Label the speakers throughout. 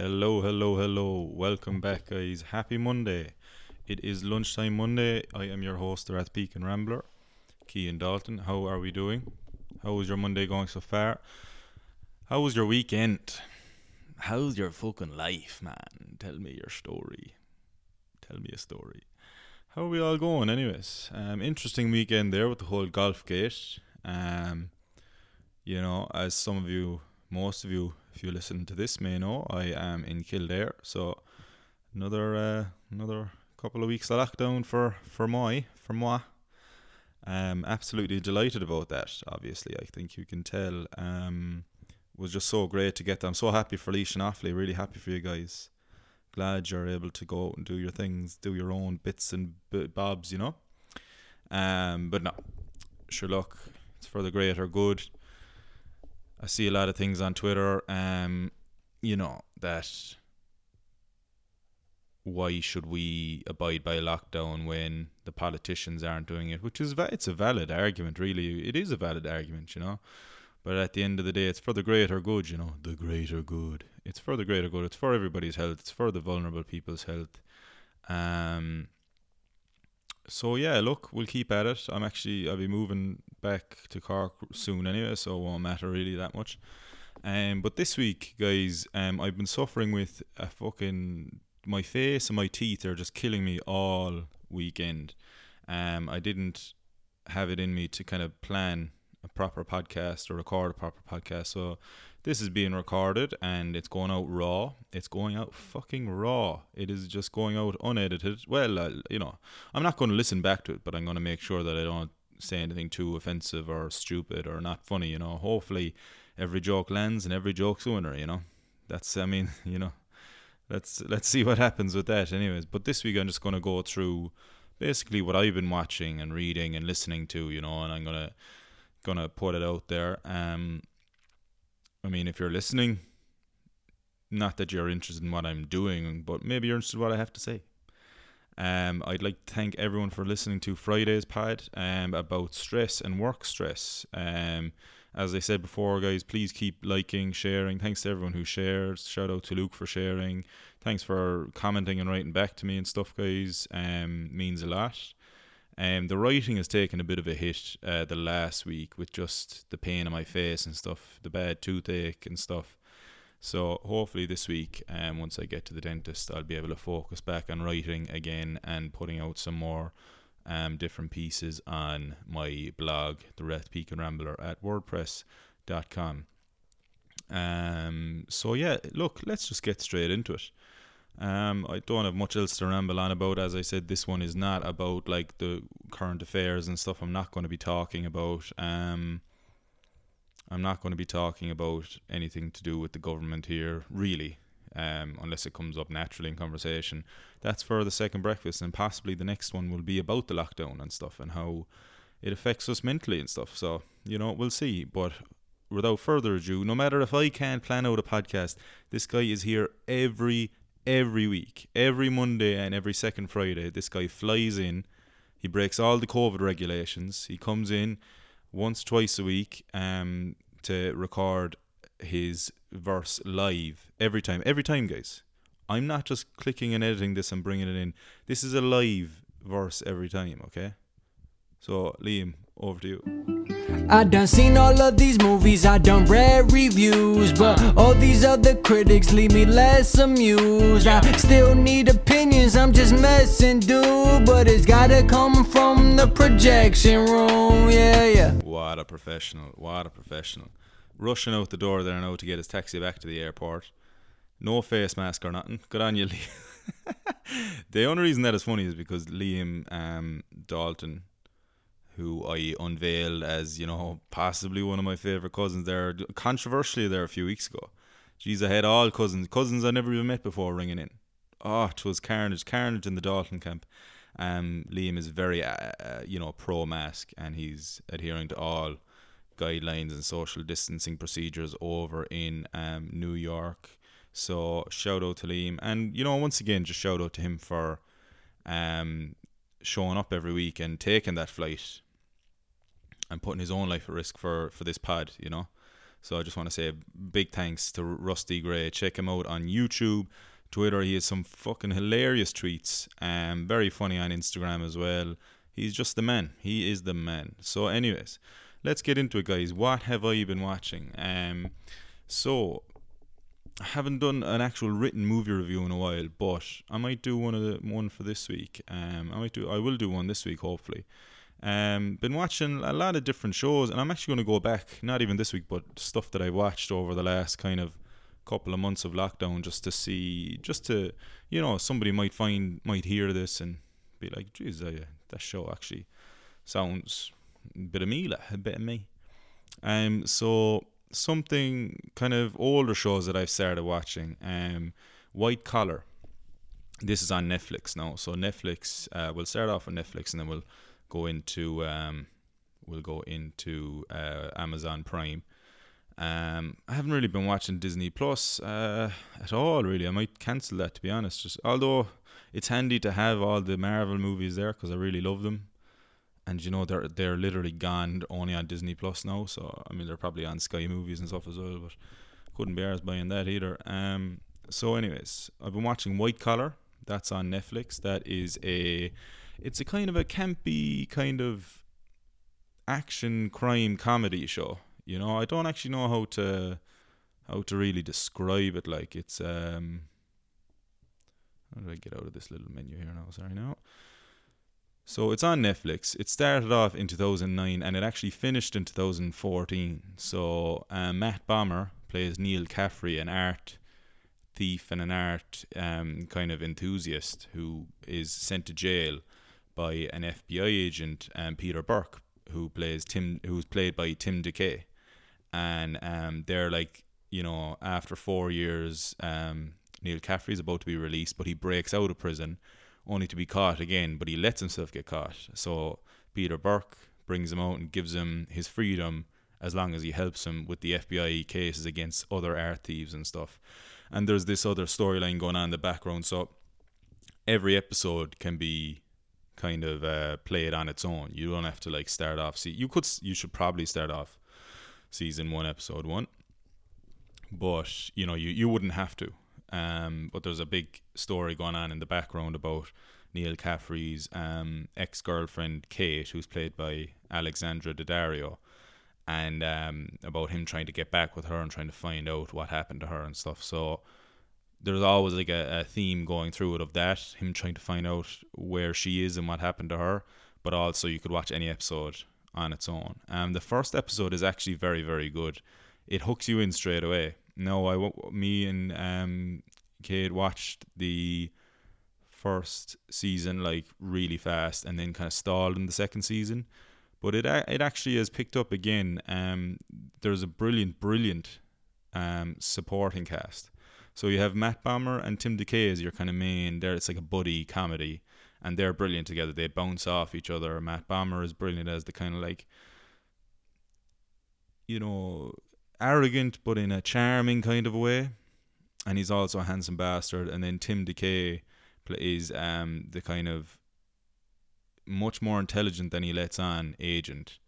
Speaker 1: Hello, hello, hello. Welcome back, guys. Happy Monday. It is lunchtime Monday. I am your host, the Rathpeacon Rambler, Keenan Dalton. How are we doing? How was your Monday going so far? How was your weekend? How's your fucking life, man? Tell me your story. Tell me a story. How are we all going, anyways? Um, interesting weekend there with the whole golf gate. Um, you know, as some of you, most of you, if you listen to this, may know, I am in Kildare. So another uh, another couple of weeks of lockdown for for my for moi. Um, absolutely delighted about that. Obviously, I think you can tell. Um, was just so great to get. I'm so happy for Laois and Offaly. Really happy for you guys. Glad you're able to go out and do your things, do your own bits and bobs, you know. Um, but no, sure. Look, it's for the greater good. I see a lot of things on Twitter, um, you know, that why should we abide by lockdown when the politicians aren't doing it? Which is it's a valid argument, really. It is a valid argument, you know. But at the end of the day, it's for the greater good, you know, the greater good. It's for the greater good. It's for everybody's health. It's for the vulnerable people's health. Um. So yeah, look, we'll keep at it. I'm actually I'll be moving back to Cork soon anyway, so it won't matter really that much. Um, but this week, guys, um, I've been suffering with a fucking my face and my teeth are just killing me all weekend. Um, I didn't have it in me to kind of plan a proper podcast or record a proper podcast, so this is being recorded and it's going out raw. It's going out fucking raw. It is just going out unedited. Well, uh, you know, I'm not going to listen back to it, but I'm going to make sure that I don't say anything too offensive or stupid or not funny. You know, hopefully every joke lands and every joke's a winner. You know, that's I mean, you know, let's let's see what happens with that. Anyways, but this week I'm just going to go through basically what I've been watching and reading and listening to. You know, and I'm gonna gonna put it out there. Um, I mean, if you're listening, not that you're interested in what I'm doing, but maybe you're interested in what I have to say. Um, I'd like to thank everyone for listening to Friday's pod um, about stress and work stress. Um, as I said before, guys, please keep liking, sharing. Thanks to everyone who shares. Shout out to Luke for sharing. Thanks for commenting and writing back to me and stuff, guys. Um, means a lot. Um, the writing has taken a bit of a hit uh, the last week with just the pain in my face and stuff, the bad toothache and stuff. So hopefully this week, um, once I get to the dentist, I'll be able to focus back on writing again and putting out some more um, different pieces on my blog, the Rathpeacon Rambler at WordPress.com. Um, so yeah, look, let's just get straight into it. Um, I don't have much else to ramble on about. As I said, this one is not about like the current affairs and stuff. I'm not going to be talking about. Um, I'm not going to be talking about anything to do with the government here, really, um, unless it comes up naturally in conversation. That's for the second breakfast, and possibly the next one will be about the lockdown and stuff and how it affects us mentally and stuff. So, you know, we'll see. But without further ado, no matter if I can't plan out a podcast, this guy is here every every week, every Monday and every second Friday. This guy flies in. He breaks all the COVID regulations. He comes in once, twice a week um, to record his verse live every time. Every time, guys. I'm not just clicking and editing this and bringing it in. This is a live verse every time, okay? So, Liam, over to you.
Speaker 2: I done seen all of these movies, I done read reviews, but all these other critics leave me less amused. I still need opinions, I'm just messing, dude, but it's gotta come from the projection room, yeah, yeah.
Speaker 1: What a professional, what a professional. Rushing out the door there now to get his taxi back to the airport. No face mask or nothing. Good on you, Liam. the only reason that is funny is because Liam um, Dalton who I unveiled as, you know, possibly one of my favourite cousins there, controversially there a few weeks ago. Jeez, I had all cousins, cousins I never even met before ringing in. Oh, it was carnage, carnage in the Dalton camp. Um, Liam is very, uh, uh, you know, pro mask and he's adhering to all guidelines and social distancing procedures over in um, New York. So shout out to Liam, and you know, once again, just shout out to him for um, showing up every week and taking that flight and putting his own life at risk for for this pad, you know. So I just want to say a big thanks to Rusty Gray. Check him out on YouTube, Twitter. He has some fucking hilarious tweets. Um, very funny on Instagram as well. He's just the man. He is the man. So, anyways, let's get into it, guys. What have I been watching? Um, so I haven't done an actual written movie review in a while, but I might do one of the one for this week. Um, I might do. I will do one this week, hopefully. Um, been watching a lot of different shows, and I'm actually going to go back, not even this week, but stuff that I watched over the last kind of couple of months of lockdown, just to see, just to, you know, somebody might find, might hear this and be like, "Geez, uh, that show actually sounds a bit of me, a bit of me." Um, so something kind of older shows that I've started watching. Um, White Collar. This is on Netflix now. So Netflix. Uh, we'll start off with Netflix, and then we'll go into um, we'll go into uh, Amazon Prime. Um, I haven't really been watching Disney Plus uh, at all. Really, I might cancel that to be honest. Just although it's handy to have all the Marvel movies there because I really love them and you know they're they're literally gone only on Disney Plus now. So I mean they're probably on Sky Movies and stuff as well, but couldn't be ours buying that either. Um. So, anyways, I've been watching White Collar. That's on Netflix. That is a, it's a kind of a campy kind of action crime comedy show. You know, I don't actually know how to how to really describe it. Like it's um. How do I get out of this little menu here now? Sorry now. So it's on Netflix. It started off in 2009 and it actually finished in 2014. So uh, Matt Bomer plays Neil Caffrey, an art thief and an art um, kind of enthusiast who is sent to jail by an FBI agent, um, Peter Burke, who plays Tim, who's played by Tim DeKay, and um, they're like, you know, after four years, um, Neil is about to be released, but he breaks out of prison only to be caught again, but he lets himself get caught. So Peter Burke brings him out and gives him his freedom as long as he helps him with the FBI cases against other art thieves and stuff. And there's this other storyline going on in the background. So every episode can be kind of uh, it on its own. You don't have to like start off. See, you could, you should probably start off season one, episode one, but you know, you you wouldn't have to. Um, but there's a big story going on in the background about Neil Caffrey's um, ex girlfriend Kate, who's played by Alexandra Daddario, and um, about him trying to get back with her and trying to find out what happened to her and stuff. So there's always like a, a theme going through it of that, him trying to find out where she is and what happened to her. But also, you could watch any episode on its own. Um, the first episode is actually very, very good. It hooks you in straight away no, I me and um Kate watched the first season like really fast and then kind of stalled in the second season. But it it actually has picked up again. Um, there's a brilliant, brilliant um supporting cast. So you have Matt Bomer and Tim DeKay as your kind of main. There, it's like a buddy comedy, and they're brilliant together. They bounce off each other. Matt Bomer is brilliant as the kind of like, you know, arrogant but in a charming kind of way. And he's also a handsome bastard. And then Tim DeKay plays um, the kind of much more intelligent than he lets on agent,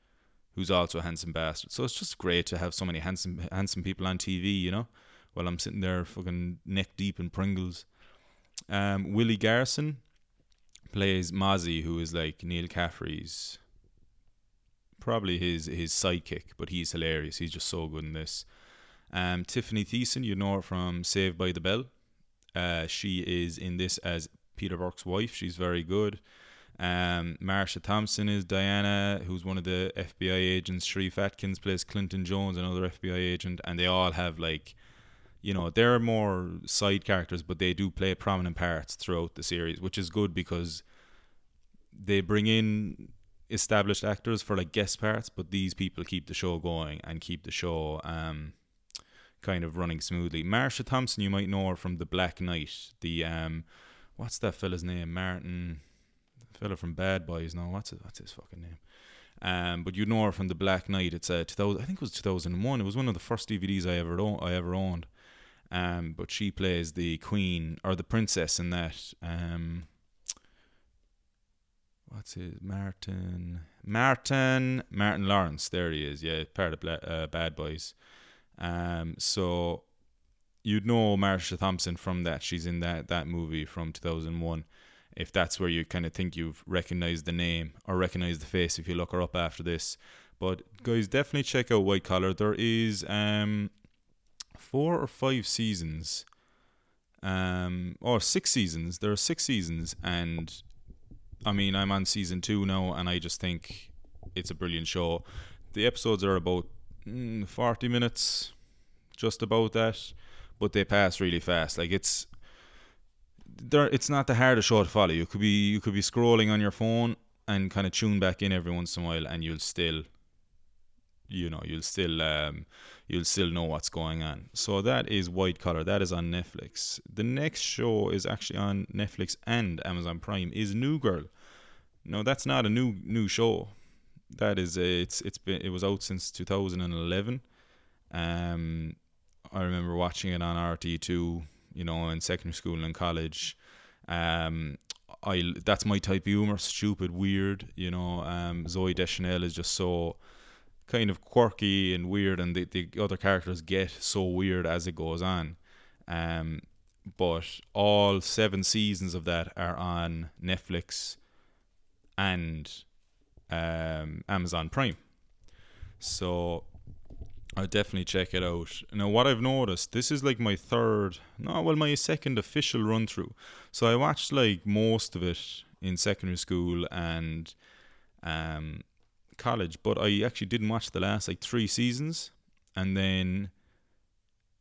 Speaker 1: who's also a handsome bastard. So it's just great to have so many handsome handsome people on TV, you know, while I'm sitting there fucking neck deep in Pringles. Um, Willie Garson plays Mozzie, who is like Neil Caffrey's probably his his sidekick, but he's hilarious. He's just so good in this. Um, Tiffani Thiessen, you know her from Saved by the Bell. Uh, she is in this as Peter Burke's wife. She's very good. Um, Marsha Thompson is Diana, who's one of the FBI agents. Sharif Atkins plays Clinton Jones, another FBI agent, and they all have like, you know, they're more side characters, but they do play prominent parts throughout the series, which is good because they bring in established actors for like guest parts, but these people keep the show going and keep the show um kind of running smoothly. Marsha Thompson, you might know her from The Black Knight. The um, what's that fella's name? Martin, fella from Bad Boys. No, what's it? What's his fucking name? Um, but you know her from The Black Knight. It's a 2000, I think it was 2001. It was one of the first DVDs I ever owned, I ever owned. Um, but she plays the queen or the princess in that. Um, what's his Martin Martin Martin Lawrence. There he is. Yeah, part of uh, Bad Boys. Um, so you'd know Marsha Thompson from that. She's in that that movie from 2001. If that's where you kind of think you've recognized the name or recognized the face, if you look her up after this. But guys, definitely check out White Collar. There is um four or five seasons, um or six seasons. There are six seasons, and I mean I'm on season two now, and I just think it's a brilliant show. The episodes are about mm, 40 minutes, just about that but they pass really fast. Like it's there it's not the hardest show to follow. You could be you could be scrolling on your phone and kind of tune back in every once in a while and you'll still you know, you'll still um you'll still know what's going on. So that is White Collar. That is on Netflix. The next show is actually on Netflix and Amazon Prime is New Girl. No, that's not a new new show. That is a, it's it's been it was out since 2011. Um I remember watching it on RTÉ2 you know, in secondary school and college. Um, I that's my type of humor, stupid, weird. You know, um, Zooey Deschanel is just so kind of quirky and weird, and the, the other characters get so weird as it goes on. Um, but all seven seasons of that are on Netflix and um, Amazon Prime. So I'll definitely check it out. Now, what I've noticed, this is like my third, no, well, my second official run through. So I watched like most of it in secondary school and um, college, but I actually didn't watch the last like three seasons. And then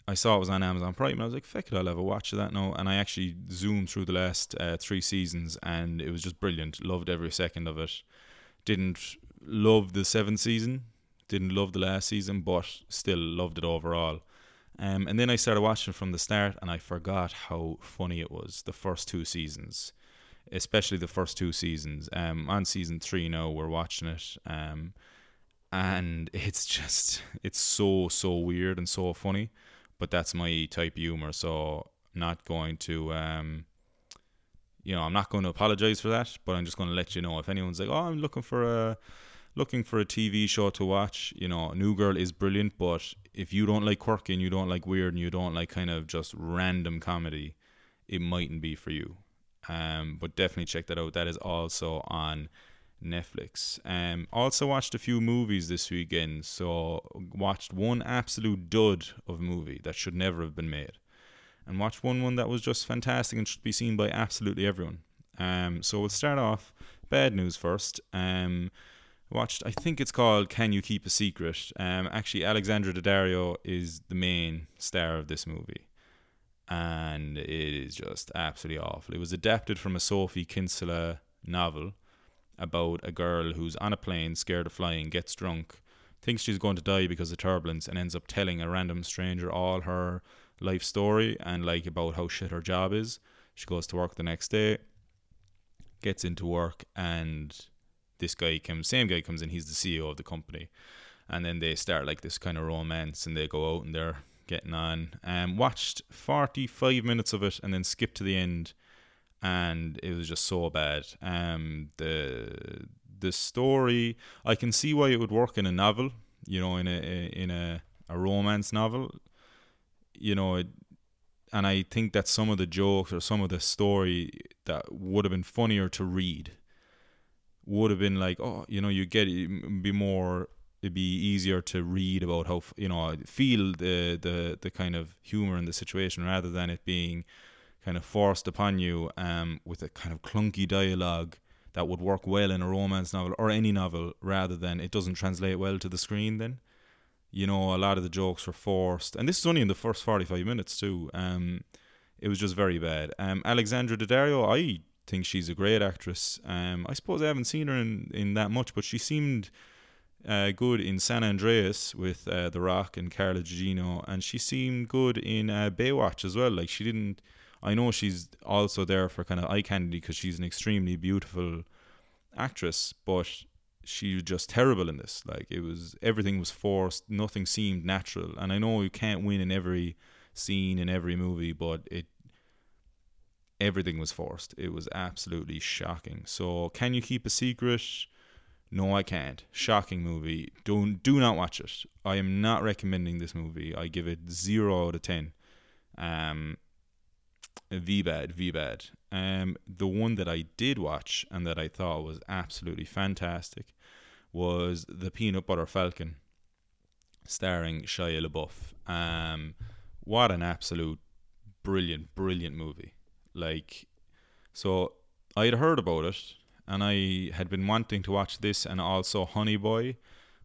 Speaker 1: I saw it was on Amazon Prime, and I was like, "Feck it, I'll have a watch of that now." And I actually zoomed through the last uh, three seasons, and it was just brilliant. Loved every second of it. Didn't love the seventh season didn't love the last season, but still loved it overall. Um, and then I started watching from the start, and I forgot how funny it was the first two seasons, especially the first two seasons. Um, on season three now, we're watching it, um, and it's just it's so so weird and so funny, but that's my type of humor. So not going to um, you know, I'm not going to apologize for that, but I'm just going to let you know if anyone's like, oh, I'm looking for a looking for a TV show to watch, you know, New Girl is brilliant, but if you don't like quirky and you don't like weird and you don't like kind of just random comedy, it mightn't be for you. Um, but definitely check that out. That is also on Netflix. Um, also watched a few movies this weekend. So watched one absolute dud of a movie that should never have been made, and watched one one that was just fantastic and should be seen by absolutely everyone. Um, so we'll start off bad news first. Um, watched. I think it's called "Can You Keep a Secret." Um, actually, Alexandra Daddario is the main star of this movie, and it is just absolutely awful. It was adapted from a Sophie Kinsella novel about a girl who's on a plane, scared of flying, gets drunk, thinks she's going to die because of turbulence, and ends up telling a random stranger all her life story and like about how shit her job is. She goes to work the next day, gets into work, and this guy comes, same guy comes in, he's the CEO of the company, and then they start like this kind of romance, and they go out and they're getting on. Um, watched forty five minutes of it, and then skipped to the end, and it was just so bad. Um, the the story, I can see why it would work in a novel, you know, in a in a a romance novel, you know. It, and I think that some of the jokes or some of the story that would have been funnier to read would have been like, oh, you know, you get it be more it'd be easier to read about how you know feel the the the kind of humor in the situation rather than it being kind of forced upon you um with a kind of clunky dialogue that would work well in a romance novel or any novel rather than it doesn't translate well to the screen then you know a lot of the jokes were forced and this is only in the first 45 minutes too um it was just very bad um alexandra daddario i think she's a great actress. Um, I suppose I haven't seen her in, in that much, but she seemed uh, good in San Andreas with uh, The Rock and Carla Gugino, and she seemed good in uh, Baywatch as well. Like she didn't. I know she's also there for kind of eye candy because she's an extremely beautiful actress, but she was just terrible in this. Like it was everything was forced, nothing seemed natural. And I know you can't win in every scene in every movie, but it everything was forced. It was absolutely shocking. So, can you keep a secret? No, I can't. Shocking movie. Don't do not watch it. I am not recommending this movie. I give it zero out of ten. Um, V bad, V bad. Um, the one that I did watch and that I thought was absolutely fantastic was the Peanut Butter Falcon, starring Shia LaBeouf. Um, what an absolute brilliant, brilliant movie! Like, so I had heard about it, and I had been wanting to watch this and also Honey Boy,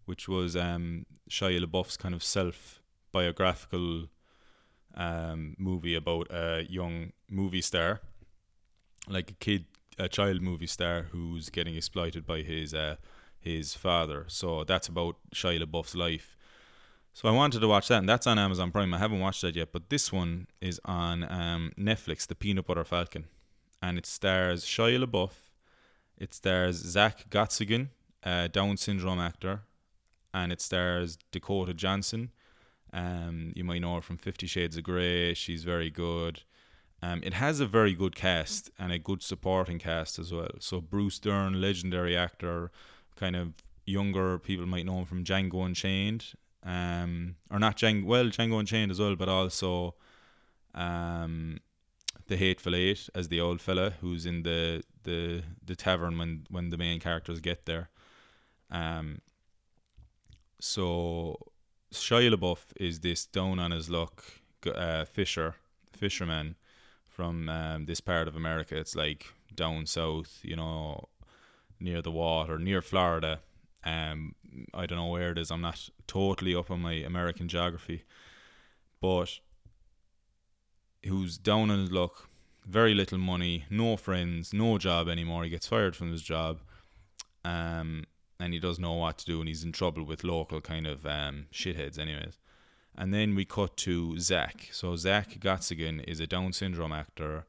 Speaker 1: which was um, Shia LaBeouf's kind of self biographical um, movie about a young movie star, like a kid, a child movie star who's getting exploited by his uh, his father. So that's about Shia LaBeouf's life. So I wanted to watch that, and that's on Amazon Prime. I haven't watched that yet, but this one is on um, Netflix, The Peanut Butter Falcon, and it stars Shia LaBeouf. It stars Zach Gottsagen, a Down syndrome actor, and it stars Dakota Johnson. Um, you might know her from Fifty Shades of Grey. She's very good. Um, it has a very good cast and a good supporting cast as well. So Bruce Dern, legendary actor, kind of younger people might know him from Django Unchained, um, or not Django, well Django Unchained as well, but also um, the Hateful Eight as the old fella who's in the the the tavern when when the main characters get there. Um, so Shia LaBeouf is this down on his luck uh, fisher fisherman from um, this part of America. It's like down south, you know, near the water, near Florida. Um, I don't know where it is. I'm not totally up on my American geography, but who's down on his luck, very little money, no friends, no job anymore. He gets fired from his job, um, and he doesn't know what to do, and he's in trouble with local kind of um, shitheads, anyways. And then we cut to Zach. So Zach Gottsagen is a Down syndrome actor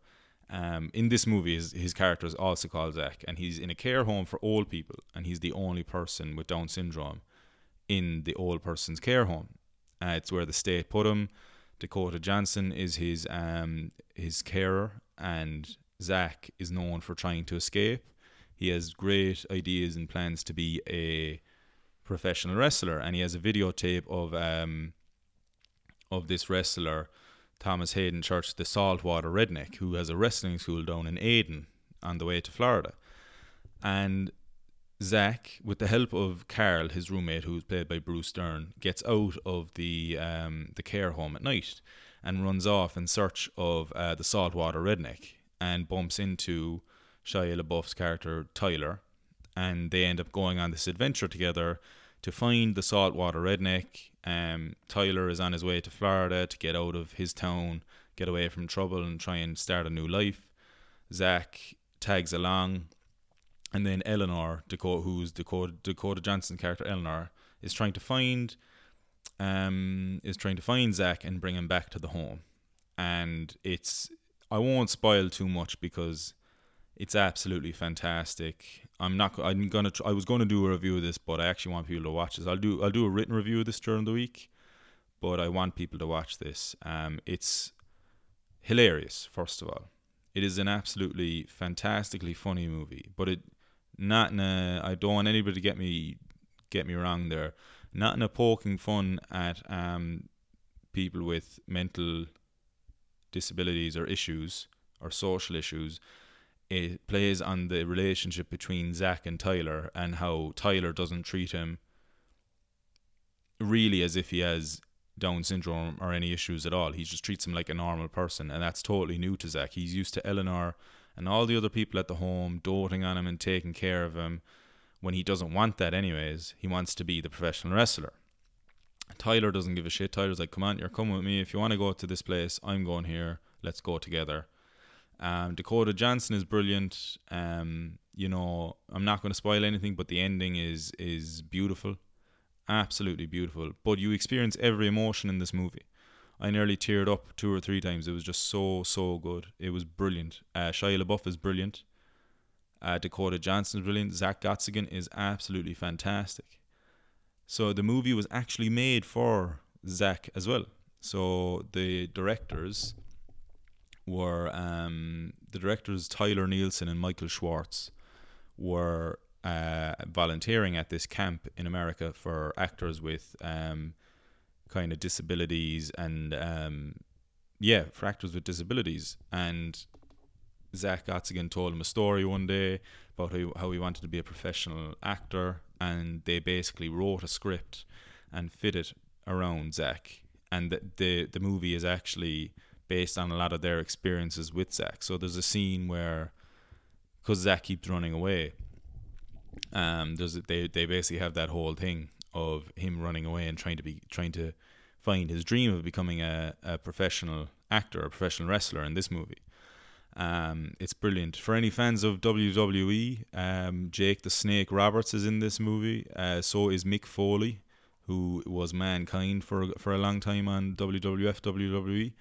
Speaker 1: um, in this movie, his, his character is also called Zach, and he's in a care home for old people, and he's the only person with Down syndrome in the old person's care home. Uh, it's where the state put him. Dakota Johnson is his um, his carer, and Zach is known for trying to escape. He has great ideas and plans to be a professional wrestler, and he has a videotape of um, of this wrestler Thomas Haden Church, the saltwater redneck, who has a wrestling school down in Ayden on the way to Florida. And Zach, with the help of Carl, his roommate, who's played by Bruce Dern, gets out of the um, the care home at night and runs off in search of uh, the saltwater redneck and bumps into Shia LaBeouf's character Tyler, and they end up going on this adventure together to find the saltwater redneck um, Tyler is on his way to Florida to get out of his town, get away from trouble, and try and start a new life. Zach tags along, and then Eleanor, Dakota, who's Dakota, Dakota Johnson character Eleanor, is trying to find, um, is trying to find Zach and bring him back to the home. And it's, I won't spoil too much because it's absolutely fantastic. I'm not. I'm gonna. I was gonna do a review of this, but I actually want people to watch this. I'll do. I'll do a written review of this during the week, but I want people to watch this. Um, it's hilarious. First of all, it is an absolutely fantastically funny movie, but it not in a. I don't want anybody to get me get me wrong there. Not in a poking fun at um people with mental disabilities or issues or social issues it plays on the relationship between Zach and Tyler and how Tyler doesn't treat him really as if he has Down syndrome or any issues at all. He just treats him like a normal person, and that's totally new to Zach. He's used to Eleanor and all the other people at the home doting on him and taking care of him when he doesn't want that, anyways. He wants to be the professional wrestler. Tyler doesn't give a shit. Tyler's like, come on, you're coming with me. If you want to go to this place, I'm going here. Let's go together. Um, Dakota Johnson is brilliant. Um, you know, I'm not going to spoil anything, but the ending is is beautiful, absolutely beautiful. But you experience every emotion in this movie. I nearly teared up two or three times. It was just so so good. It was brilliant. Uh, Shia LaBeouf is brilliant. Uh, Dakota Johnson is brilliant. Zach Gottsagen is absolutely fantastic. So the movie was actually made for Zach as well. So the directors were um, the directors Tyler Nilson and Michael Schwartz were uh, volunteering at this camp in America for actors with um, kind of disabilities and um, yeah, for actors with disabilities. And Zach Gottsagen told him a story one day about how he, how he wanted to be a professional actor, and they basically wrote a script and fit it around Zach. And the the, the movie is actually based on a lot of their experiences with Zach. So there's a scene where, because Zach keeps running away, um, there's they they basically have that whole thing of him running away and trying to be trying to find his dream of becoming a, a professional actor, a professional wrestler in this movie. Um, it's brilliant for any fans of WWE. Um, Jake the Snake Roberts is in this movie. Uh, so is Mick Foley, who was Mankind for for a long time on WWF WWE.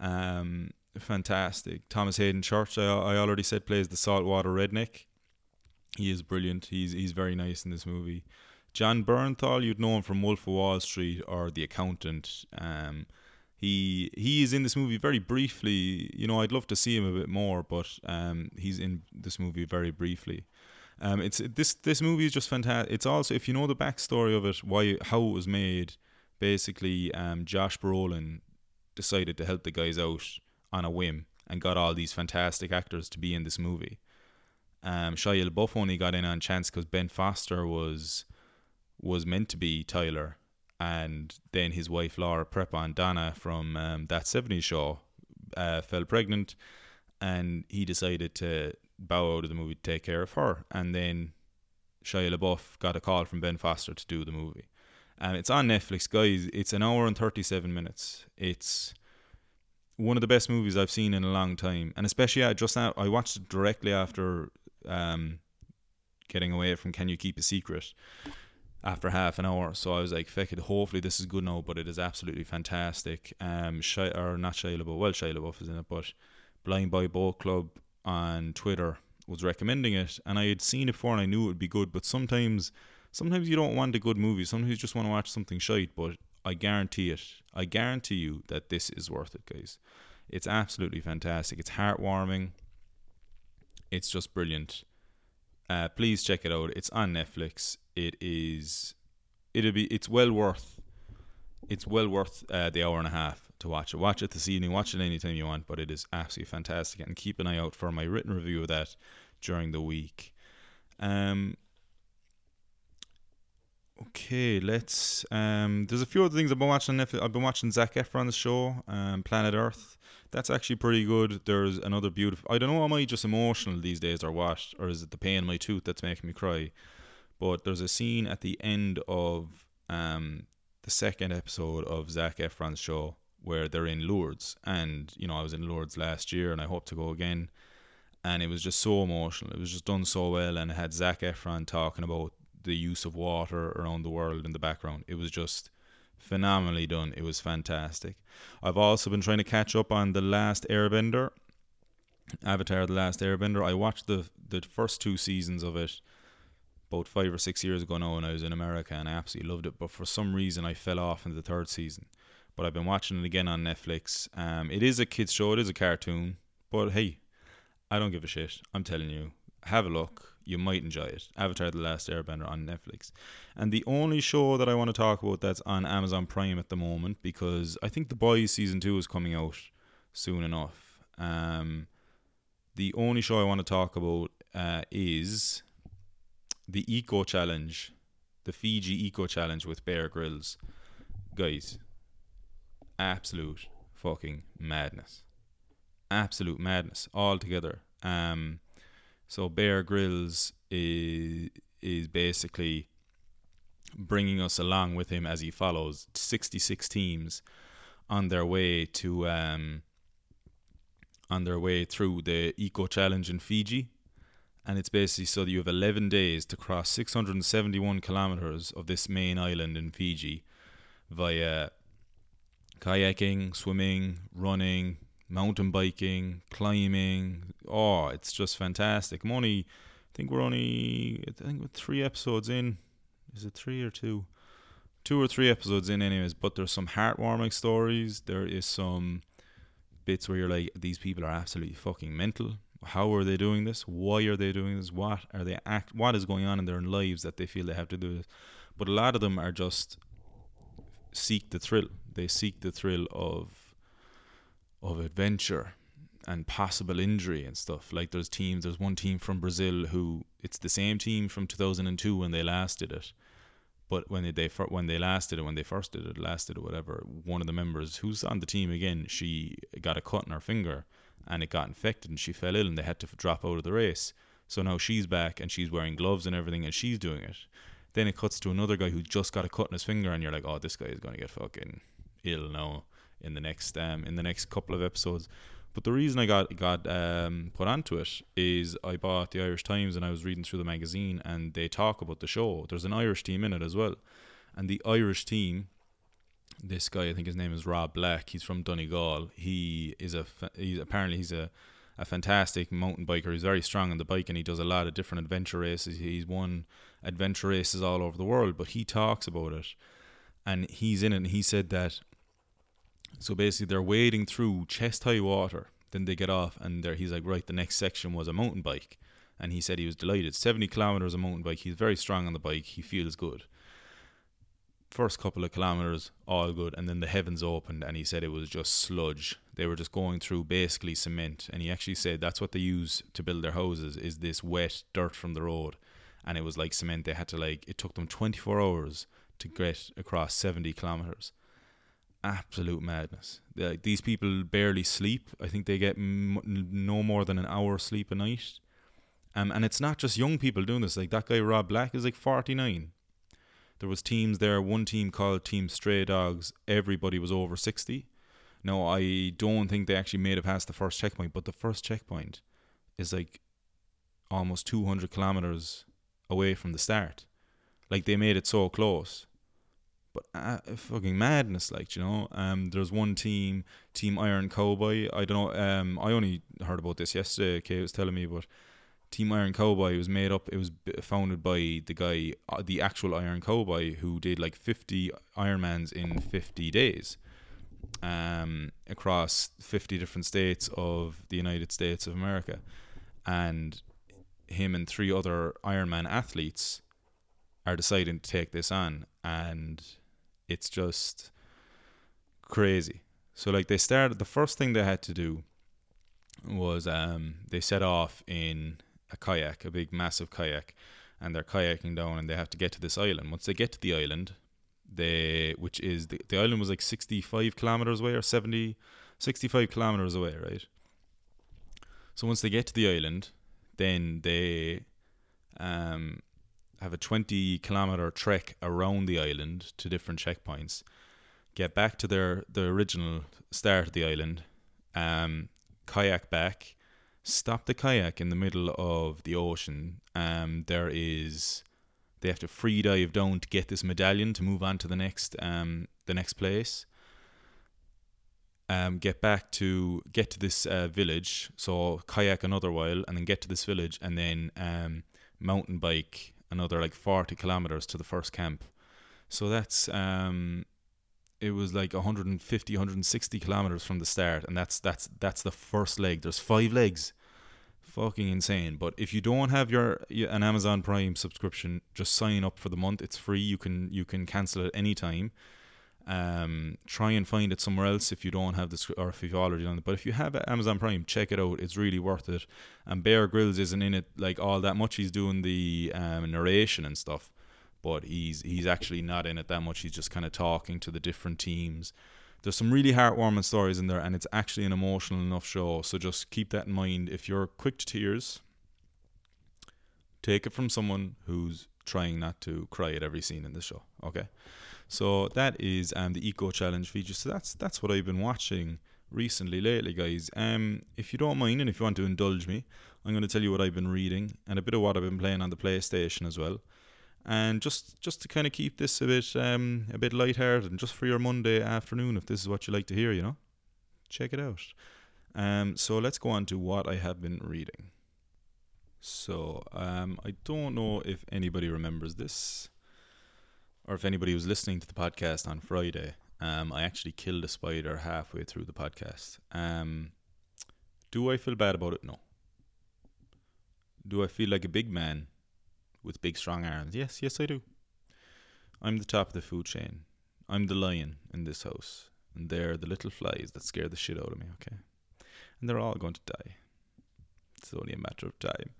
Speaker 1: Um, fantastic. Thomas Haden Church, I, I already said, plays the saltwater redneck. He is brilliant. He's he's very nice in this movie. Jon Bernthal, you'd know him from Wolf of Wall Street or The Accountant. Um, he he is in this movie very briefly. You know, I'd love to see him a bit more, but um, he's in this movie very briefly. Um, it's this this movie is just fantastic. It's also if you know the backstory of it, why how it was made. Basically, um, Josh Brolin decided to help the guys out on a whim and got all these fantastic actors to be in this movie. Um, Shia LaBeouf only got in on chance because Ben Foster was was meant to be Tyler, and then his wife Laura Prepon Donna from um, that '70s show uh, fell pregnant, and he decided to bow out of the movie to take care of her, and then Shia LaBeouf got a call from Ben Foster to do the movie. And it's on Netflix, guys. It's an hour and 37 minutes. It's one of the best movies I've seen in a long time. And especially, I just now, I watched it directly after um, getting away from Can You Keep a Secret after half an hour. So I was like, feck it, hopefully this is good now, but it is absolutely fantastic. Um, Shia, or not Shia LaBeouf, well, Shia LaBeouf is in it, but Blindboy Boatclub on Twitter was recommending it, and I had seen it before and I knew it would be good, but sometimes sometimes you don't want a good movie. Sometimes you just want to watch something shite, but I guarantee it. I guarantee you that this is worth it, guys. It's absolutely fantastic. It's heartwarming. It's just brilliant. Uh, please check it out. It's on Netflix. It is. It'll be. It's well worth. It's well worth uh, the hour and a half to watch it. Watch it this evening. Watch it anytime you want. But it is absolutely fantastic. And keep an eye out for my written review of that during the week. Um. Okay, let's. Um, there's a few other things I've been watching. I've been watching Zac Efron's show, um, Planet Earth. That's actually pretty good. There's another beautiful. I don't know, am I just emotional these days or what? Or is it the pain in my tooth that's making me cry? But there's a scene at the end of um, the second episode of Zac Efron's show where they're in Lourdes. And, you know, I was in Lourdes last year and I hope to go again. And it was just so emotional. It was just done so well. And it had Zac Efron talking about the use of water around the world in the background. It was just phenomenally done. It was fantastic. I've also been trying to catch up on the last Airbender, Avatar: The Last Airbender. I watched the the first two seasons of it about five or six years ago now when I was in America, and I absolutely loved it. But for some reason, I fell off in the third season. But I've been watching it again on Netflix. Um, it is a kids show. It is a cartoon. But hey, I don't give a shit. I'm telling you, have a look you might enjoy it. Avatar: The Last Airbender on Netflix, and the only show that I want to talk about that's on Amazon Prime at the moment because I think The Boys season two is coming out soon enough. Um, the only show I want to talk about uh, is the Eco Challenge, the Fiji Eco Challenge with Bear Grylls, guys. Absolute fucking madness, absolute madness altogether. Um, so Bear Grylls is is basically bringing us along with him as he follows 66 teams on their way to um, on their way through the Eco Challenge in Fiji. And it's basically so that you have 11 days to cross 671 kilometers of this main island in Fiji via kayaking, swimming, running, mountain biking, climbing. Oh, it's just fantastic. I'm only, I think we're only, I think we're three episodes in. Is it three or two? Two or three episodes in, anyways. But there's some heartwarming stories. There is some bits where you're like, these people are absolutely fucking mental. How are they doing this? Why are they doing this? What are they act? What is going on in their lives that they feel they have to do this? But a lot of them are just seek the thrill. They seek the thrill of of adventure and possible injury and stuff. Like there's teams. There's one team from Brazil who it's the same team from 2002 when they last did it. But when they, they when they last did it, when they first did it, last did it, whatever, one of the members who's on the team again, she got a cut in her finger and it got infected and she fell ill and they had to drop out of the race. So now she's back and she's wearing gloves and everything and she's doing it. Then it cuts to another guy who just got a cut in his finger and you're like, oh, this guy is going to get fucking ill now in the next um in the next couple of episodes. But the reason I got got um, put onto it is I bought the Irish Times and I was reading through the magazine and they talk about the show. There's an Irish team in it as well, and the Irish team. This guy, I think his name is Rob Black. He's from Donegal. He is a he's apparently he's a a fantastic mountain biker. He's very strong on the bike and he does a lot of different adventure races. He's won adventure races all over the world, but he talks about it and he's in it and he said that so basically, they're wading through chest high water. Then they get off, and there he's like, right, the next section was a mountain bike, and he said he was delighted. Seventy kilometers a mountain bike. He's very strong on the bike. He feels good. First couple of kilometers, all good, and then the heavens opened, and he said it was just sludge. They were just going through basically cement, and he actually said that's what they use to build their houses is this wet dirt from the road, and it was like cement. They had to like it took them twenty four hours to get across seventy kilometers absolute madness. Like these people barely sleep. I think they get m- no more than an hour sleep a night. Um, and it's not just young people doing this. Like that guy Rob Black is like 49. There was teams there. One team called Team Stray Dogs. Everybody was over 60. No, I don't think they actually made it past the first checkpoint. But the first checkpoint is like almost 200 kilometers away from the start. Like they made it so close but uh, fucking madness, like you know. Um, there's one team, Team Iron Cowboy. I don't know. Um, I only heard about this yesterday. Kay was telling me, but Team Iron Cowboy was made up. It was founded by the guy, uh, the actual Iron Cowboy, who did like 50 Ironmans in 50 days, um, across 50 different states of the United States of America, and him and three other Ironman athletes are deciding to take this on and it's just crazy. So like they started the first thing they had to do was um they set off in a kayak, a big massive kayak, and they're kayaking down and they have to get to this island. Once they get to the island, they which is the, the island was like 65 kilometers away or 70 65 kilometers away, right? So once they get to the island, then they um have a 20 kilometer trek around the island to different checkpoints, get back to their the original start of the island, um, kayak back, stop the kayak in the middle of the ocean. Um, there is they have to free dive down to get this medallion to move on to the next um the next place. Um, get back to get to this uh, village, so kayak another while, and then get to this village, and then um, mountain bike another like 40 kilometers to the first camp. So that's um it was like 150 160 kilometers from the start and that's that's that's the first leg. There's five legs. Fucking insane. But if you don't have your an Amazon Prime subscription, just sign up for the month. It's free. You can you can cancel it anytime. Um, try and find it somewhere else if you don't have this or if you've already done it. But if you have Amazon Prime, check it out. It's really worth it. And Bear Grylls isn't in it like all that much. He's doing the um, narration and stuff, but he's he's actually not in it that much. He's just kind of talking to the different teams. There's some really heartwarming stories in there, and it's actually an emotional enough show. So just keep that in mind. If you're quick to tears, take it from someone who's trying not to cry at every scene in the show. Okay. So that is um, the Eco Challenge Fiji. So that's that's what I've been watching recently, lately, guys. Um, if you don't mind and if you want to indulge me, I'm going to tell you what I've been reading and a bit of what I've been playing on the PlayStation as well. And just just to kind of keep this a bit um a bit lighthearted and just for your Monday afternoon, if this is what you like to hear, you know, check it out. Um, so let's go on to what I have been reading. So um, I don't know if anybody remembers this or if anybody was listening to the podcast on Friday, um, I actually killed a spider halfway through the podcast. Um, do I feel bad about it? No. Do I feel like a big man with big strong arms? Yes, yes, I do. I'm the top of the food chain. I'm the lion in this house, and they're the little flies that scare the shit out of me, okay? And they're all going to die. It's only a matter of time.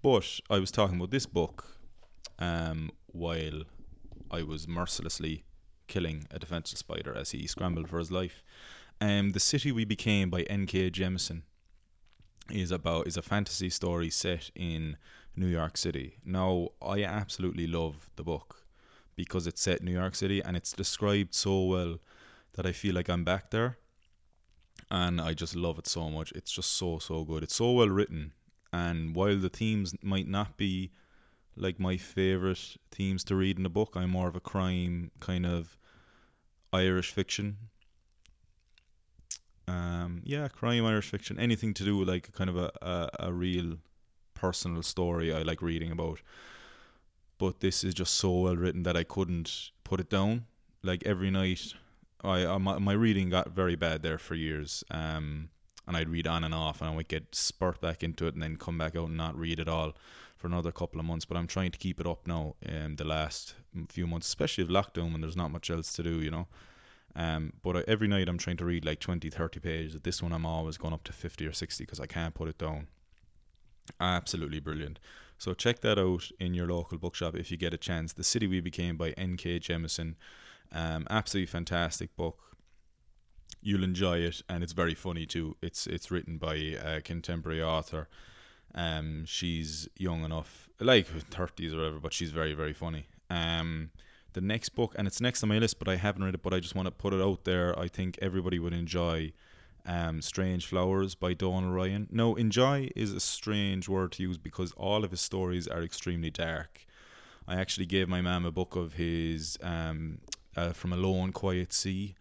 Speaker 1: But I was talking about this book um, while I was mercilessly killing a defenseless spider as he scrambled for his life. Um, the City We Became by N.K. Jemisin is about is a fantasy story set in New York City. Now, I absolutely love the book because it's set in New York City and it's described so well that I feel like I'm back there. And I just love it so much. It's just so so good. It's so well written and while the themes might not be like my favorite themes to read in a book, I'm more of a crime kind of Irish fiction. Um, yeah, crime Irish fiction, anything to do with like kind of a, a, a real personal story I like reading about. But this is just so well written that I couldn't put it down. Like every night, I, I my, my reading got very bad there for years. Um, and I'd read on and off, and I would get spurt back into it, and then come back out and not read at all for another couple of months. But I'm trying to keep it up now. Um, the last few months, especially of lockdown, when there's not much else to do, you know. Um, but I, every night I'm trying to read like 20, 30 pages. This one I'm always going up to 50 or 60 because I can't put it down. Absolutely brilliant. So check that out in your local bookshop if you get a chance. The City We Became by N.K. Jemisin. Um, absolutely fantastic book you'll enjoy it, and it's very funny too. It's it's written by a contemporary author. Um, she's young enough, like thirties or whatever, but she's very very funny. Um, the next book, and it's next on my list, but I haven't read it, but I just want to put it out there. I think everybody would enjoy. Um, Strange Flowers by Donal Ryan. No, enjoy is a strange word to use because all of his stories are extremely dark. I actually gave my mum a book of his um, uh, From a Low and Quiet Sea,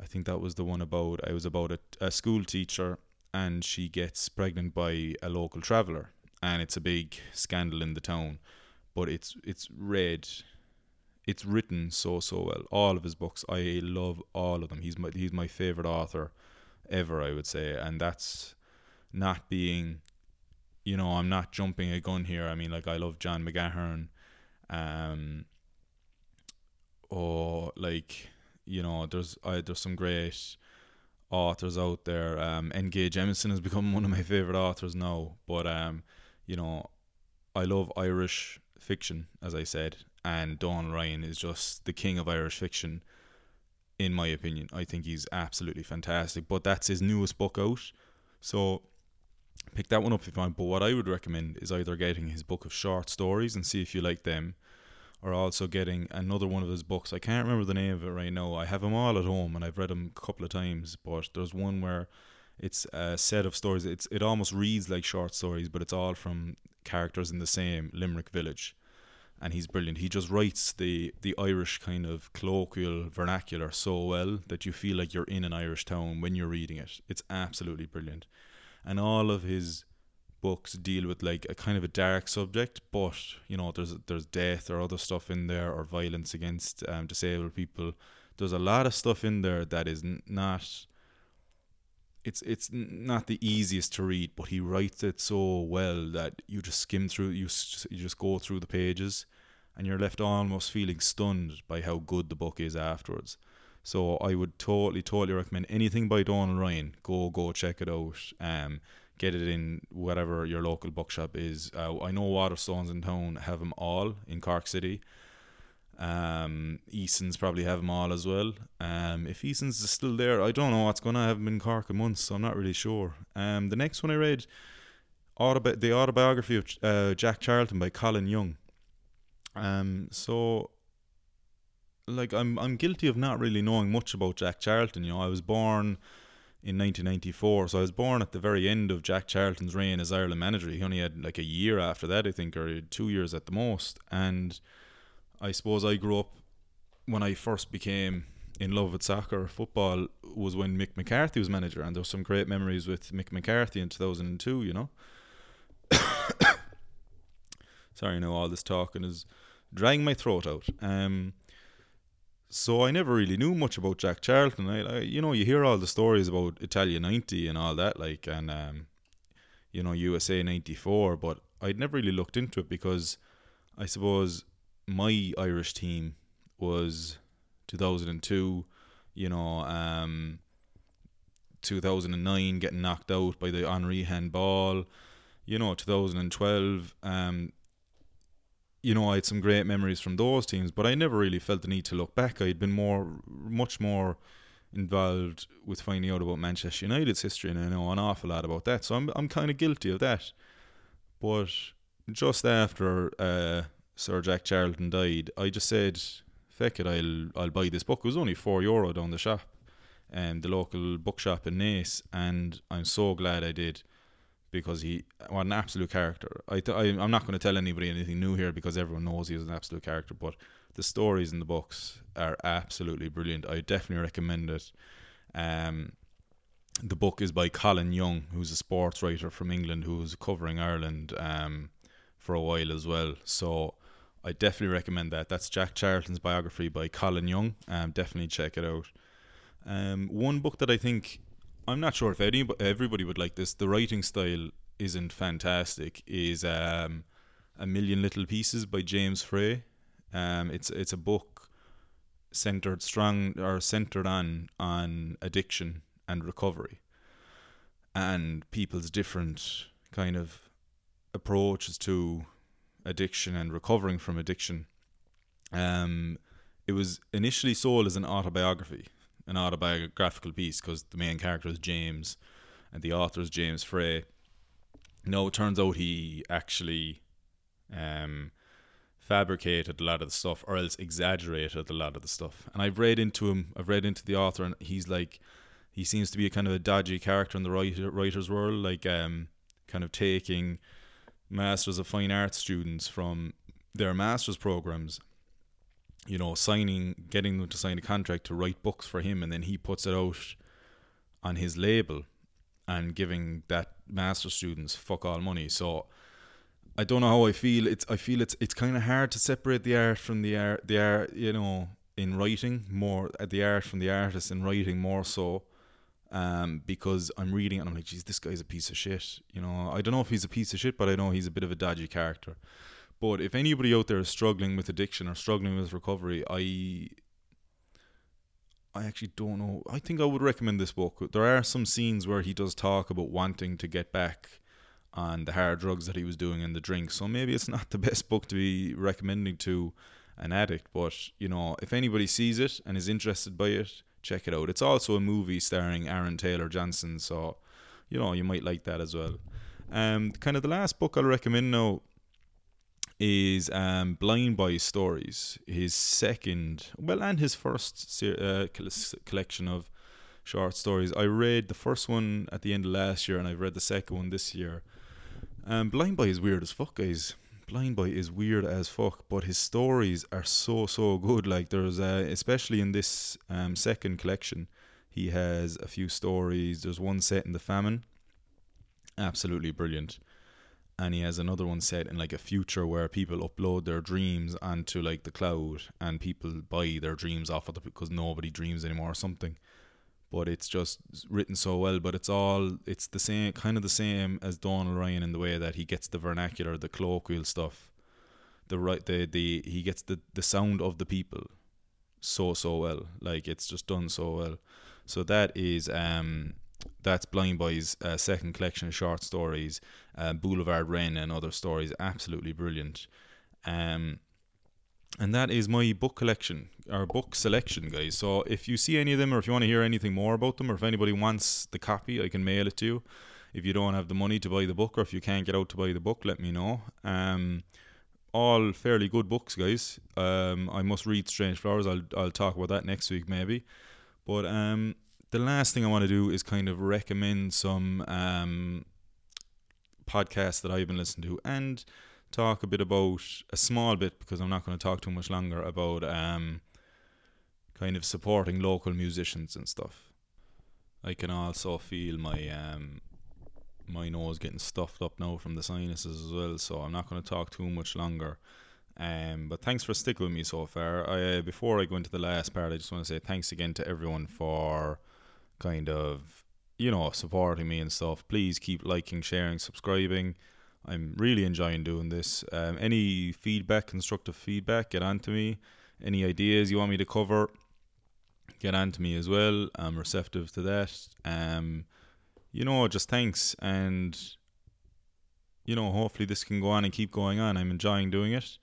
Speaker 1: I think that was the one about I was about a, a school teacher and she gets pregnant by a local traveller and it's a big scandal in the town but it's it's read it's written so so well all of his books I love all of them he's my he's my favorite author ever I would say and that's not being you know I'm not jumping a gun here I mean like I love John McGahern um or like you know, there's uh, there's some great authors out there. Um, N.K. Jemisin has become one of my favorite authors now. But um, you know, I love Irish fiction, as I said, and Donal Ryan is just the king of Irish fiction, in my opinion. I think he's absolutely fantastic. But that's his newest book out, so pick that one up if you want. But what I would recommend is either getting his book of short stories and see if you like them, or also getting another one of his books. I can't remember the name of it right now. I have them all at home and I've read them a couple of times. But there's one where it's a set of stories. It's it almost reads like short stories, but it's all from characters in the same Limerick village. And he's brilliant. He just writes the the Irish kind of colloquial vernacular so well that you feel like you're in an Irish town when you're reading it. It's absolutely brilliant. And all of his books deal with like a kind of a dark subject, but you know, there's there's death or other stuff in there or violence against um, disabled people. There's a lot of stuff in there that is n- not. It's it's not the easiest to read, but he writes it so well that you just skim through you you just go through the pages, and you're left almost feeling stunned by how good the book is afterwards. So I would totally totally recommend anything by Donal Ryan. Go go check it out. Um, get it in whatever your local bookshop is. Uh, I know Waterstones in town have them all in Cork City. Um, Eason's probably have them all as well. Um, if Eason's is still there, I don't know what's going to been in Cork a month, so I'm not really sure. Um, the next one I read, autobi- the autobiography of uh, Jack Charlton by Colin Young. Um, so like I'm I'm guilty of not really knowing much about Jack Charlton. You know, I was born in 1994. So I was born at the very end of Jack Charlton's reign as Ireland manager. He only had like a year after that, I think, or two years at the most. And I suppose I grew up when I first became in love with soccer, football was when Mick McCarthy was manager, and there's some great memories with Mick McCarthy in 2002. You know. Sorry, now all this talking is dragging my throat out. Um, so I never really knew much about Jack Charlton. I, I, you know, you hear all the stories about Italia '90 and all that, like, and um, you know, USA 94, but I'd never really looked into it because I suppose my Irish team was 2002, you know, um, 2009 getting knocked out by the Henri handball, you know, 2012. Um, you know, I had some great memories from those teams, but I never really felt the need to look back. I'd been more, much more involved with finding out about Manchester United's history, and I know an awful lot about that. So I'm, I'm kind of guilty of that. But just after uh, Sir Jack Charlton died, I just said, "Feck it, I'll I'll buy this book." It was only four euro down the shop, um, the local bookshop in Naas, and I'm so glad I did because he what an absolute character. I, th- I I'm not going to tell anybody anything new here because everyone knows he was an absolute character, but the stories in the books are absolutely brilliant. I definitely recommend it. Um, the book is by Colin Young, who's a sports writer from England who was covering Ireland um, for a while as well. So I definitely recommend that. That's Jack Charlton's biography by Colin Young. Um, definitely check it out. Um, one book that I think I'm not sure if any everybody would like this. The writing style isn't fantastic. Is um, a million little pieces by James Frey. Um, it's it's a book centered strong or centered on on addiction and recovery, and people's different kind of approaches to addiction and recovering from addiction. Um, it was initially sold as an autobiography, an autobiographical piece, because the main character is James, and the author is James Frey. No, it turns out he actually um, fabricated a lot of the stuff or else exaggerated a lot of the stuff. And I've read into him, I've read into the author, and he's like, he seems to be a kind of a dodgy character in the writer, writer's world, like um, kind of taking Masters of Fine Arts students from their master's programs, you know, signing, getting them to sign a contract to write books for him, and then he puts it out on his label and giving that master students fuck all money. So I don't know how I feel. It's I feel it's it's kind of hard to separate the art from the art. The art, you know, in writing more uh, the art from the artist in writing more so. Um, because I'm reading it and I'm like, geez, this guy's a piece of shit. You know, I don't know if he's a piece of shit, but I know he's a bit of a dodgy character. But if anybody out there is struggling with addiction or struggling with recovery, I I actually don't know. I think I would recommend this book. There are some scenes where he does talk about wanting to get back on the hard drugs that he was doing and the drink. So maybe it's not the best book to be recommending to an addict, but you know, if anybody sees it and is interested by it, check it out. It's also a movie starring Aaron Taylor Johnson, so you know, you might like that as well. Um kind of the last book I'll recommend now is um, Blindboy Stories, his second, well, and his first uh, collection of short stories. I read the first one at the end of last year, and I've read the second one this year. Um, Blindboy is weird as fuck, guys. Blindboy is weird as fuck, but his stories are so so good. Like there's, uh, especially in this um, second collection, he has a few stories. There's one set in the famine, absolutely brilliant, and he has another one set in like a future where people upload their dreams onto like the cloud, and people buy their dreams off of it because nobody dreams anymore or something but it's just written so well. But it's all it's the same, kind of the same as Donal Ryan in the way that he gets the vernacular, the colloquial stuff, the right, the the he gets the the sound of the people so so well. Like it's just done so well. So that is um that's Blindboy's uh, second collection of short stories, uh, Boulevard Wren and other stories, absolutely brilliant. Um, and that is my book collection or book selection, guys. So if you see any of them, or if you want to hear anything more about them, or if anybody wants the copy, I can mail it to you. If you don't have the money to buy the book, or if you can't get out to buy the book, let me know. Um, all fairly good books, guys. Um, I must read Strange Flowers. I'll I'll talk about that next week maybe. But um, the last thing I want to do is kind of recommend some um podcasts that I've been listening to and talk a bit about a small bit because I'm not going to talk too much longer about um, kind of supporting local musicians and stuff. I can also feel my um, my nose getting stuffed up now from the sinuses as well, so I'm not going to talk too much longer. Um, but thanks for sticking with me so far. I, uh, before I go into the last part, I just want to say thanks again to everyone for kind of you know, supporting me and stuff. Please keep liking, sharing, subscribing. I'm really enjoying doing this. Um, any feedback, constructive feedback, get on to me. Any ideas you want me to cover, get on to me as well. I'm receptive to that. Um, you know, just thanks. And, you know, hopefully this can go on and keep going on. I'm enjoying doing it.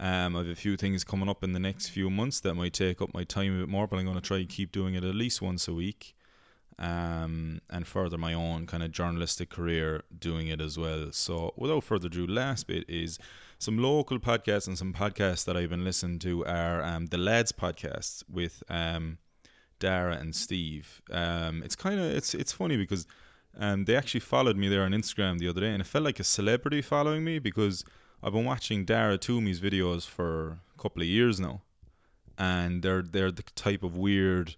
Speaker 1: Um, I have a few things coming up in the next few months that might take up my time a bit more, but I'm going to try and keep doing it at least once a week. Um, and further my own kind of journalistic career doing it as well. So, without further ado, last bit is some local podcasts and some podcasts that I've been listening to are um, the Lads podcast with um, Dara and Steve. Um, it's kind of it's it's funny because um, they actually followed me there on Instagram the other day, and it felt like a celebrity following me because I've been watching Dara Toomey's videos for a couple of years now, and they're they're the type of weird,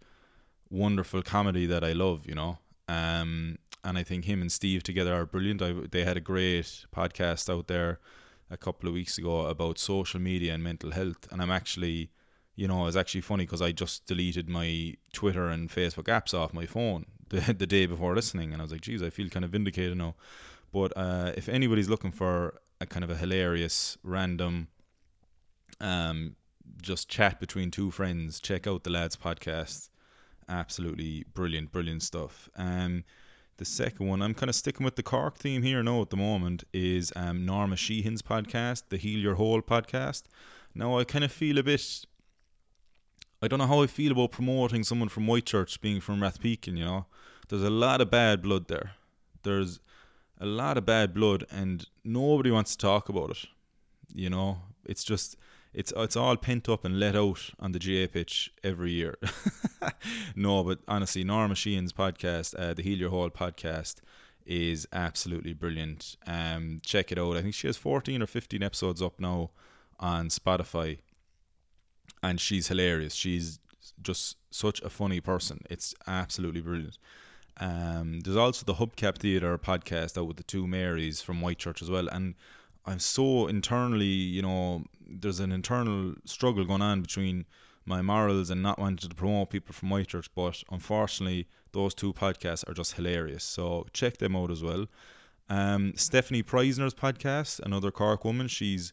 Speaker 1: wonderful comedy that I love, you know. Um, and I think him and Steve together are brilliant. I, they had a great podcast out there a couple of weeks ago about social media and mental health, and I'm actually, you know, it's actually funny because I just deleted my Twitter and Facebook apps off my phone the the day before listening, and I was like, geez, I feel kind of vindicated now. But uh, if anybody's looking for a kind of a hilarious, random, um, just chat between two friends, check out the lads podcast. Absolutely brilliant, brilliant stuff. Um, the second one, I'm kind of sticking with the Cork theme here now at the moment, is um, Norma Sheahan's podcast, the Heal Your Hole podcast. Now, I kind of feel a bit. I don't know how I feel about promoting someone from Whitechurch being from Rathpeacon, you know. There's a lot of bad blood there. There's a lot of bad blood, and nobody wants to talk about it. You know, it's just it's it's all pent up and let out on the GAA pitch every year. no, but honestly, Norma Sheahan's podcast, uh, the Heal Your Hole podcast, is absolutely brilliant. Um, check it out. I think she has 14 or 15 episodes up now on Spotify, and she's hilarious. She's just such a funny person. It's absolutely brilliant. Um, there's also the Hubcap Theatre podcast out with the two Marys from Whitechurch as well, and I'm so internally, you know, there's an internal struggle going on between my morals and not wanting to promote people from Whitechurch, but unfortunately, those two podcasts are just hilarious. So check them out as well. Um, Stefanie Preissner's podcast, another Cork woman, she's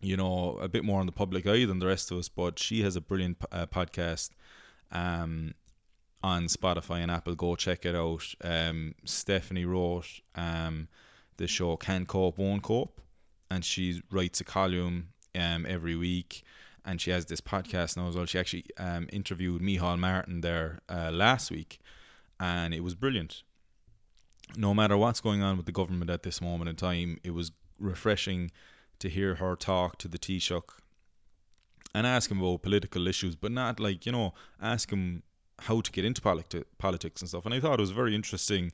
Speaker 1: you know a bit more on the public eye than the rest of us, but she has a brilliant uh, podcast. Um, on Spotify and Apple. Go check it out. Um, Stefanie wrote um, the show Can't Cope, Won't Cope, and she writes a column um, every week. And she has this podcast now as well. She actually um, interviewed Micheál Martin there uh, last week, and it was brilliant. No matter what's going on with the government at this moment in time, it was refreshing to hear her talk to the Taoiseach and ask him about political issues, but not like, you know, ask him how to get into politi- politics and stuff. And I thought it was a very interesting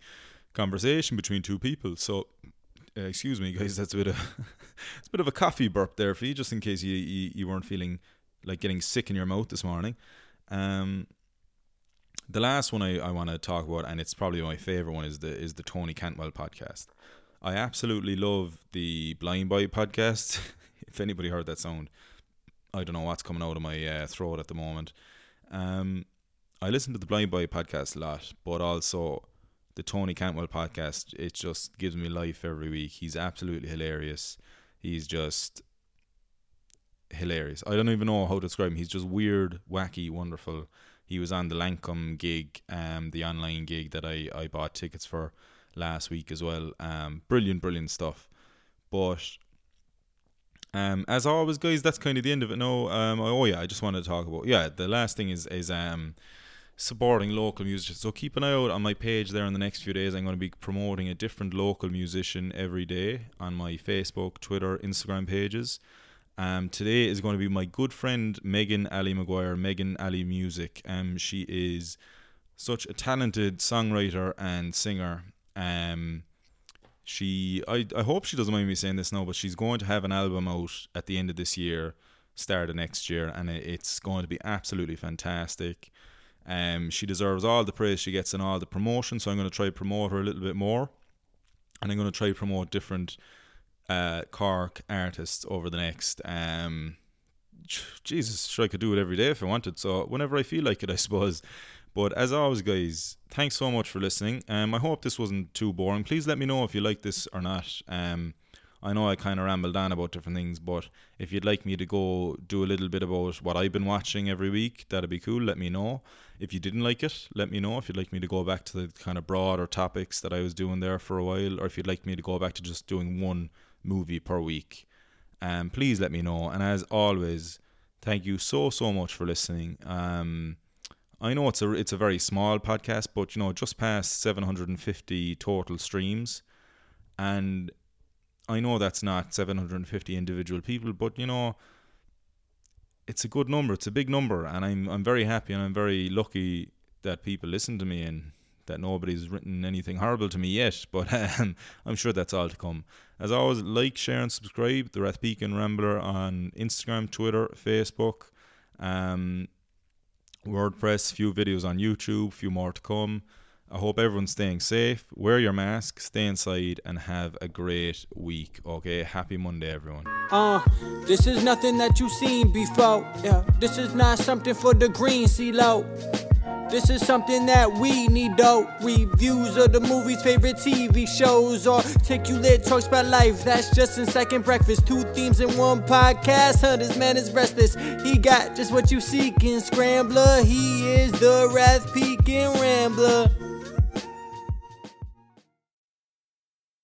Speaker 1: conversation between two people. So, uh, excuse me, guys, that's a bit of it's a bit of a coffee burp there for you, just in case you, you, you weren't feeling like getting sick in your mouth this morning. Um, the last one I, I want to talk about, and it's probably my favorite one, is the is the Tony Cantwell podcast. I absolutely love the Blindboy podcast. if anybody heard that sound, I don't know what's coming out of my uh, throat at the moment. Um, I listen to the Blindboy podcast a lot, but also the Tony Cantwell podcast. It just gives me life every week. He's absolutely hilarious. He's just hilarious. I don't even know how to describe him. He's just weird, wacky, wonderful. He was on the Lancome gig, um, the online gig that I, I bought tickets for last week as well. Um, brilliant, brilliant stuff. But um, as always, guys, that's kind of the end of it. No, um, oh yeah, I just wanted to talk about yeah. The last thing is is um supporting local musicians. So keep an eye out on my page there in the next few days. I'm going to be promoting a different local musician every day on my Facebook, Twitter, Instagram pages. Um, today is going to be my good friend Megan Ali McGuire, Megan Ali Music. Um, she is such a talented songwriter and singer. Um, she, I, I hope she doesn't mind me saying this now, but she's going to have an album out at the end of this year, start of next year, and it's going to be absolutely fantastic. Um, she deserves all the praise she gets and all the promotion. So I'm going to try to promote her a little bit more, and I'm going to try to promote different uh, Cork artists over the next. Um, Jesus, sure I could do it every day if I wanted. So whenever I feel like it, I suppose. But as always, guys, thanks so much for listening. Um, I hope this wasn't too boring. Please let me know if you like this or not. Um, I know I kind of rambled on about different things, but if you'd like me to go do a little bit about what I've been watching every week, that'd be cool. Let me know. If you didn't like it, let me know. If you'd like me to go back to the kind of broader topics that I was doing there for a while, or if you'd like me to go back to just doing one movie per week, um, please let me know. And as always, thank you so so much for listening. Um, I know it's a it's a very small podcast, but you know just past 750 total streams, and I know that's not 750 individual people, but you know it's a good number. It's a big number, and I'm I'm very happy and I'm very lucky that people listen to me and that nobody's written anything horrible to me yet. But um, I'm sure that's all to come. As always, like, share, and subscribe. The Rathpeacon Rambler on Instagram, Twitter, Facebook, um, WordPress. Few videos on YouTube. Few more to come. I hope everyone's staying safe. Wear your mask, stay inside, and have a great week. Okay, happy Monday, everyone.
Speaker 2: Uh, this is nothing that you've seen before. Yeah, this is not something for the green CeeLo. This is something that we need though. Reviews of the movie's favorite TV shows or articulate talks about life. That's just in second breakfast. Two themes in one podcast. Hunters, man is restless. He got just what you seek in Scrambler. He is the Rathpeacon Rambler.